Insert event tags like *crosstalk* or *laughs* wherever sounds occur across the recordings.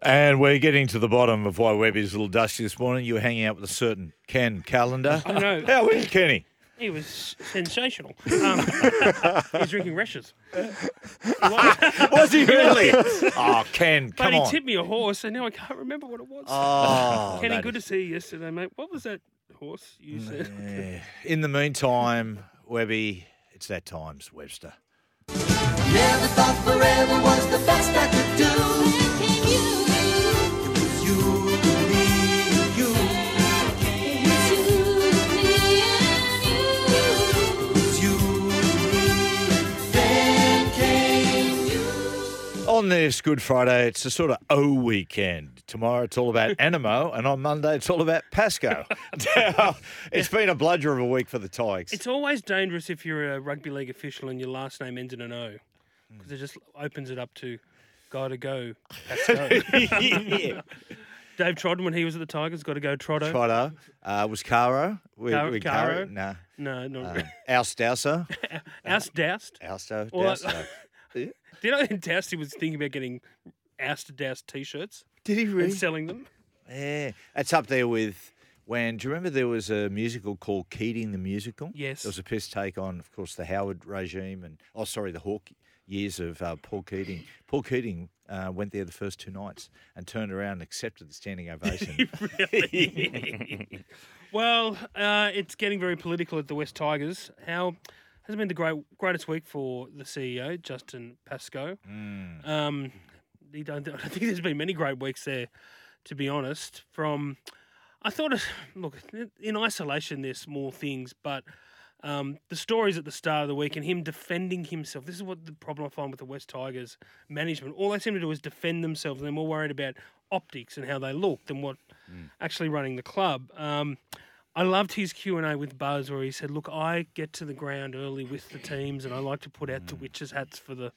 And we're getting to the bottom of why Webby's a little dusty this morning. You were hanging out with a certain Ken Callander. I know. How *laughs* How is Kenny? He was sensational. Um, *laughs* he was drinking rashes. *laughs* Was he really? oh, Ken, come But come he on. tipped me a horse, and now I can't remember what it was. Oh, Kenny, that good is- to see you yesterday, mate. What was that horse you said? Yeah. In the meantime, Webby, it's that times, Webster. Never thought forever was the best I could On this Good Friday, it's a sort of O weekend. Tomorrow it's all about *laughs* Animo, and on Monday it's all about Pascoe. *laughs* *laughs* It's been a bludger of a week for the Tigers. It's always dangerous if you're a rugby league official and your last name ends in an O, because it just opens it up to got to go. Pascoe. yeah. Dave Trodden, when he was at the Tigers, got to go Trotto. Trotto. Uh, was Caro? We, Car- we Caro? Nah. No, no. Um, Oust Dowser. Oust Doust. Dowser. Do you know Doust was thinking about getting Oust Doust t-shirts Did he really? and really? selling them? Yeah. It's up there with when, do you remember there was a musical called Keating the Musical? Yes. There was a piss take on, of course, the Howard regime and, oh, sorry, the Hawke years of uh, Paul Keating. Paul Keating uh, went there the first two nights and turned around and accepted the standing ovation. *laughs* really? *laughs* well, uh, it's getting very political at the West Tigers. How has been the great greatest week for the CEO, Justin Pascoe? Mm. Um, he don't, *laughs* I don't think there's been many great weeks there, to be honest. From I thought, it, look, in isolation, there's small things, but um, the stories at the start of the week and him defending himself. This is what the problem I find with the West Tigers management. All they seem to do is defend themselves, and they're more worried about optics and how they look than what actually running the club. Um, I loved his Q and A with Buzz, where he said, "Look, I get to the ground early with the teams, and I like to put out the witches' hats for the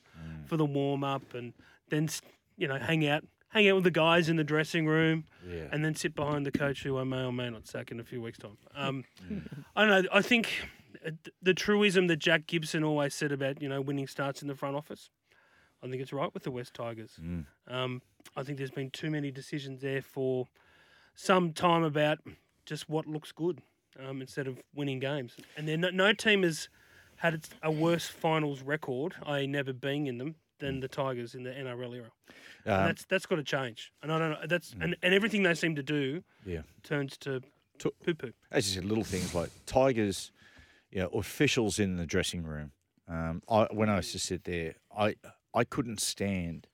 for the warm up, and then you know hang out." Hang out with the guys in the dressing room, Yeah. and then sit behind the coach who I may or may not sack in a few weeks' time. Um, I don't know. I think uh, the truism that Jack Gibson always said about you know winning starts in the front office. I think it's right with the West Tigers. Um, I think there's been too many decisions there for some time about just what looks good um, instead of winning games. And then no, no team has had its- a worse finals record, i.e., never being in them, than the Tigers in the NRL era. Um, that's that's got to change. And I don't know. That's and, and everything they seem to do yeah. turns to To- poo poo. as you said, little things like Tigers, you know, officials in the dressing room. Um, I, when I used to sit there, I I couldn't stand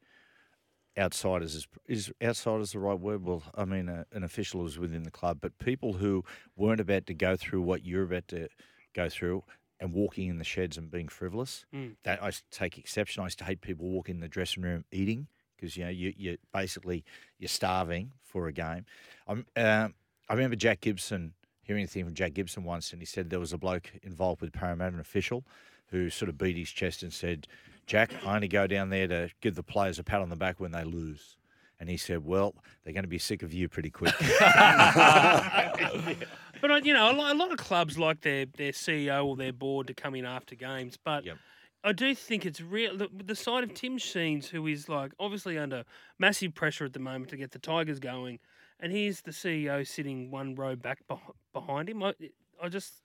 outsiders. Is, is outsiders the right word? Well, I mean, a, an official who's within the club, but people who weren't about to go through what you're about to go through and walking in the sheds and being frivolous. Mm. That I take exception. I used to hate people walking in the dressing room eating because you know you you basically you're starving for a game. I'm. Um, I remember Jack Gibson hearing a thing from Jack Gibson once, and he said there was a bloke involved with Parramatta, an official, who sort of beat his chest and said, "Jack, I only go down there to give the players a pat on the back when they lose." And he said, "Well, they're going to be sick of you pretty quick." *laughs* *laughs* But uh, you know, a lot, of clubs like their their CEO or their board to come in after games. But Yep. I do think it's real. The, the side of Tim Sheens, who is like obviously under massive pressure at the moment to get the Tigers going, and he's the CEO sitting one row back behind him. I, I just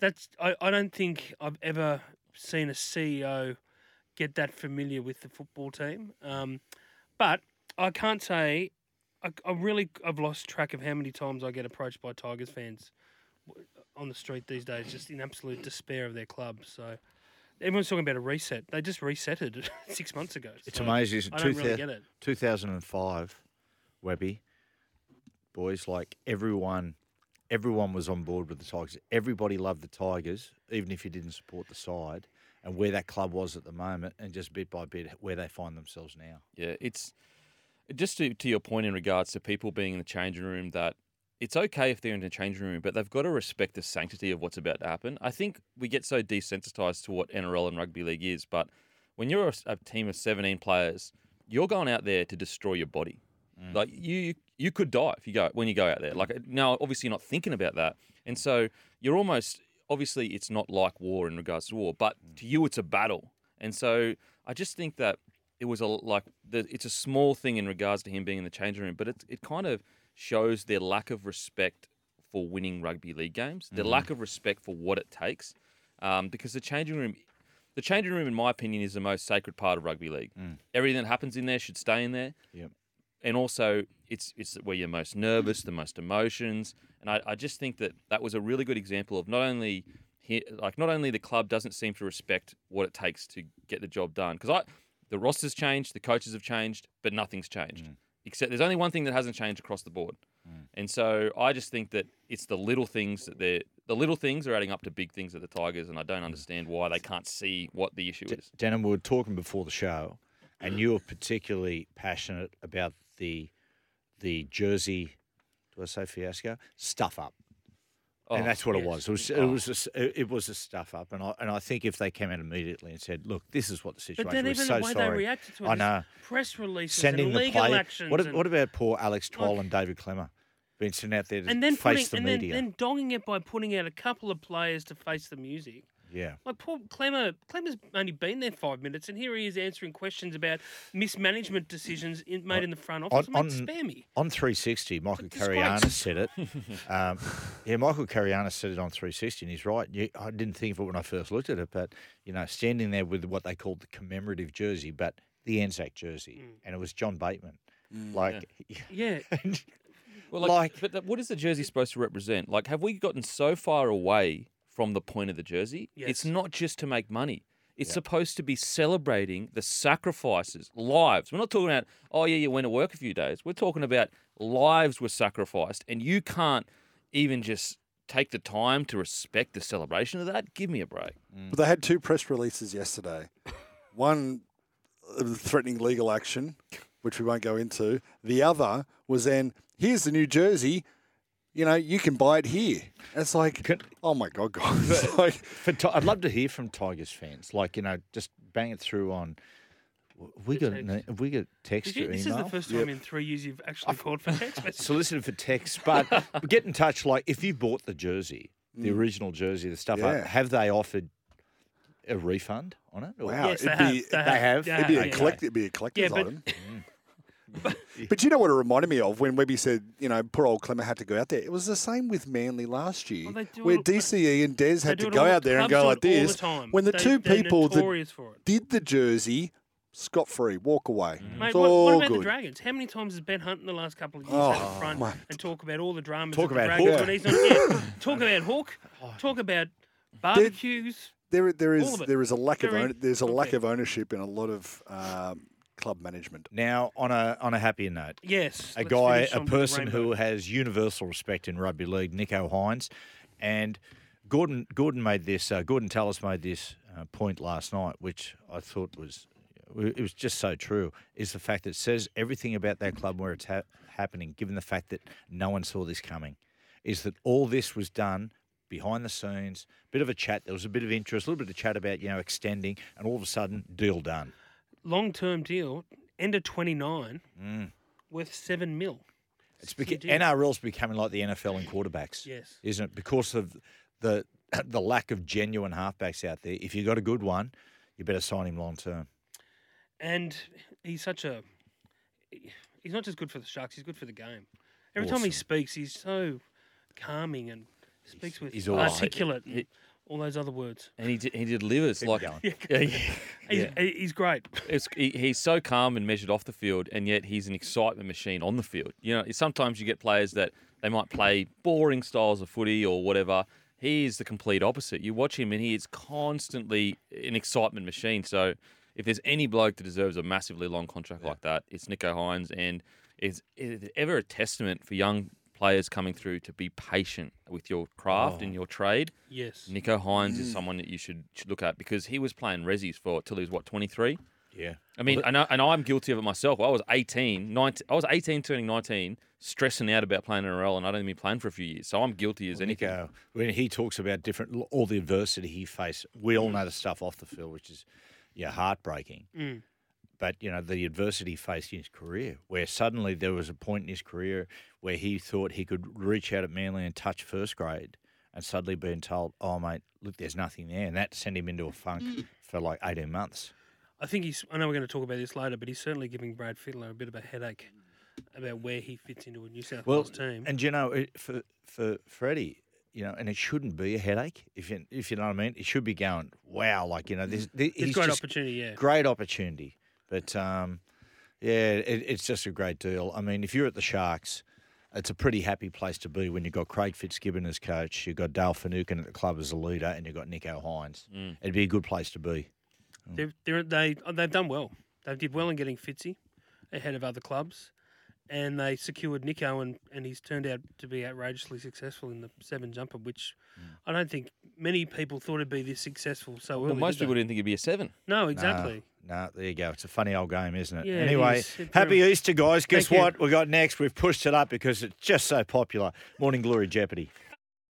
that's I, I don't think I've ever seen a CEO get that familiar with the football team. Um, but I can't say I, I really I've lost track of how many times I get approached by Tigers fans on the street these days, just in absolute despair of their club. So everyone's talking about a reset. They just resetted it *laughs* six months ago. It's So amazing. I don't really get it. 2005, Webby, boys, like everyone, everyone was on board with the Tigers. Everybody loved the Tigers, even if you didn't support the side, and where that club was at the moment, and just bit by bit where they find themselves now. Yeah, it's just to, to your point in regards to people being in the changing room that it's okay if they're in the changing room, but they've got to respect the sanctity of what's about to happen. I think we get so desensitized to what NRL and rugby league is, but when you're a, a team of 17 players, you're going out there to destroy your body. Mm. Like you, you could die if you go when you go out there. Like now, obviously, you're not thinking about that, and so you're almost obviously it's not like war in regards to war, but mm. to you, it's a battle. And so I just think that it was a like the, it's a small thing in regards to him being in the changing room, but it it kind of shows their lack of respect for winning rugby league games, their mm. lack of respect for what it takes, um, because the changing room. The changing room, in my opinion, is the most sacred part of rugby league. Mm. Everything that happens in there should stay in there Yep. And also it's it's where you're most nervous, the most emotions, and I, I just think that that was a really good example of not only he, like not only the club doesn't seem to respect what it takes to get the job done. Because I the rosters changed, the coaches have changed, but nothing's changed. Mm. Except there's only one thing that hasn't changed across the board, mm. and so I just think that it's the little things that they're the little things are adding up to big things at the Tigers, and I don't mm. understand why they can't see what the issue is. Denim, we were talking before the show, and you were particularly passionate about the the jersey. Do I say fiasco? Stuff up, and Oh, that's what it was. It was it oh. was a, it was a stuff up, and I and I think if they came out immediately and said, "Look, this is what the situation." But then we're even so the way sorry. they reacted to it, I know. press releases Sending and the legal play. actions. What, and, what about poor Alex Like- and David Klemmer being sent out there to and then face putting, the and media? then, then dogging it by putting out a couple of players to face the music. Yeah. Like poor Klemmer, Klemmer's only been there five minutes, and here he is answering questions about mismanagement decisions in, made in the front office. on- Mate, spare me. On 360, Michael It's a Carayannis disgrace. said it. *laughs* Um, yeah, Michael Carayannis said it on 360, and he's right. You, I didn't think of it when I first looked at it, but you know, standing there with what they called the commemorative jersey, but the Anzac jersey, Mm. and it was John Bateman. Like, Yeah, *laughs* *laughs* Well, like, Like- but what is the jersey supposed to represent? Like, have we gotten so far away from the point of the jersey? It's not just to make money. It's supposed to be celebrating the sacrifices, lives. We're not talking about, oh yeah, you went to work a few days. We're talking about lives were sacrificed, and you can't even just take the time to respect the celebration of that. Give me a break. But they had two press releases yesterday. One uh, threatening legal action, which we won't go into. The other was then, here's the new jersey. You know, you can buy it here. And it's like, Can- oh my God, guys. It's *laughs* like, for I'd love to hear from Tigers fans. Like, you know, just bang it through on. We got text. have we got text you, or this is the first time in three years you've actually called for text *laughs* messages. solicited for text, but *laughs* get in touch. Like, if you bought the jersey, the mm. original jersey, the stuff, Yeah. have they offered a refund on it? Or- wow. Yes, it'd they be, have. They have. They it'd be, have, a yeah. collect, it'd be a collector's Yeah, but- item. Mm. *laughs* But you know what it reminded me of when Webby said, you know, poor old Klemmer had to go out there. It was the same with Manly last year, Well, where it- DCE and Des They had to go out there and go like it all the this. When the They- two people that notorious for it. did the jersey, scot free, walk away. Mate, It's what, all what about good. the Dragons? How many times has Ben Hunt in the last couple of years Oh, had front mate. and talk about all the dramas Talk of the about Dragons Hook. when he's on *laughs* yeah, Talk about Hook. Talk about barbecues. There, there All is of it. there is a lack of own, there's a lack of ownership in a lot of um, club management. Now, on a on a happier note, Yes. a guy, a on with the person who has universal respect in rugby league, Nicho Hynes, and Gordon. Gordon made this. Uh, Gordon Tallis made this uh, point last night, which I thought was it was just so true. Is the fact that it says everything about that club where it's ha- happening, given the fact that no one saw this coming, is that all this was done behind the scenes. Bit of a chat. There was a bit of interest, a little bit of chat about you know extending, and all of a sudden, deal done. Long term deal, end of 29, Mm. worth seven mil. It's beca- NRL's becoming like the NFL in quarterbacks. Yes. isn't it? Because of the *coughs* the lack of genuine halfbacks out there. If you've got a good one, you better sign him long term. And he's such a. He's not just good for the Sharks, he's good for the game. Every time he speaks, he's so calming and speaks with he's awesome. articulate all those other words. And he, d- he delivers like *laughs* yeah, yeah. He's, he's great. It's, he, he's so calm and measured off the field, and yet he's an excitement machine on the field. You know, sometimes you get players that they might play boring styles of footy or whatever. He is the complete opposite. You watch him, and he is constantly an excitement machine. So, if there's any bloke that deserves a massively long contract like that, it's Nicho Hynes, and it's, it's ever a testament for young players coming through to be patient with your craft and your trade. Yes. Nicho Hynes is someone that you should, should look at because he was playing resis for till he was what 23, Yeah. I mean, and, I, and I'm guilty of it myself. I was 18, 19, I was 18 turning 19, stressing out about playing in NRL, and I'd only been playing for a few years. So I'm guilty as anything. Nicho, when he talks about different all the adversity he faced, we Mm. all know the stuff off the field, which is yeah heartbreaking. Mm. But you know the adversity he faced in his career, where suddenly there was a point in his career where he thought he could reach out at Manly and touch first grade, and suddenly being told, "Oh mate, look, there's nothing there," and that sent him into a funk Mm. for like eighteen months. I think he's. I know we're going to talk about this later, but he's certainly giving Brad Fittler a bit of a headache about where he fits into a New South Well, Wales team. and you know, for for Freddie, you know, and it shouldn't be a headache if you if you know what I mean. It should be going, wow, like you know, this, this it's he's great opportunity, yeah. great opportunity. But um, yeah, it, it's just a great deal. I mean, if you're at the Sharks, it's a pretty happy place to be when you've got Craig Fitzgibbon as coach, you've got Dale Finucane at the club as a leader, and you've got Nicho Hynes. Mm. It'd be a good place to be. They've, they're, they they've done well. They did well in getting Fitzy ahead of other clubs, and they secured Nicho, and, and he's turned out to be outrageously successful in the seven jumper, which I don't think many people thought it'd be this successful so early. Well, most did they? people didn't think it'd be a seven. No, exactly. No, no, there you go. It's a funny old game, isn't it? Yeah, anyway, is. It happy very- Easter, guys. Guess Thank you. what? We got next. We've pushed it up because it's just so popular. Morning Glory Jeopardy.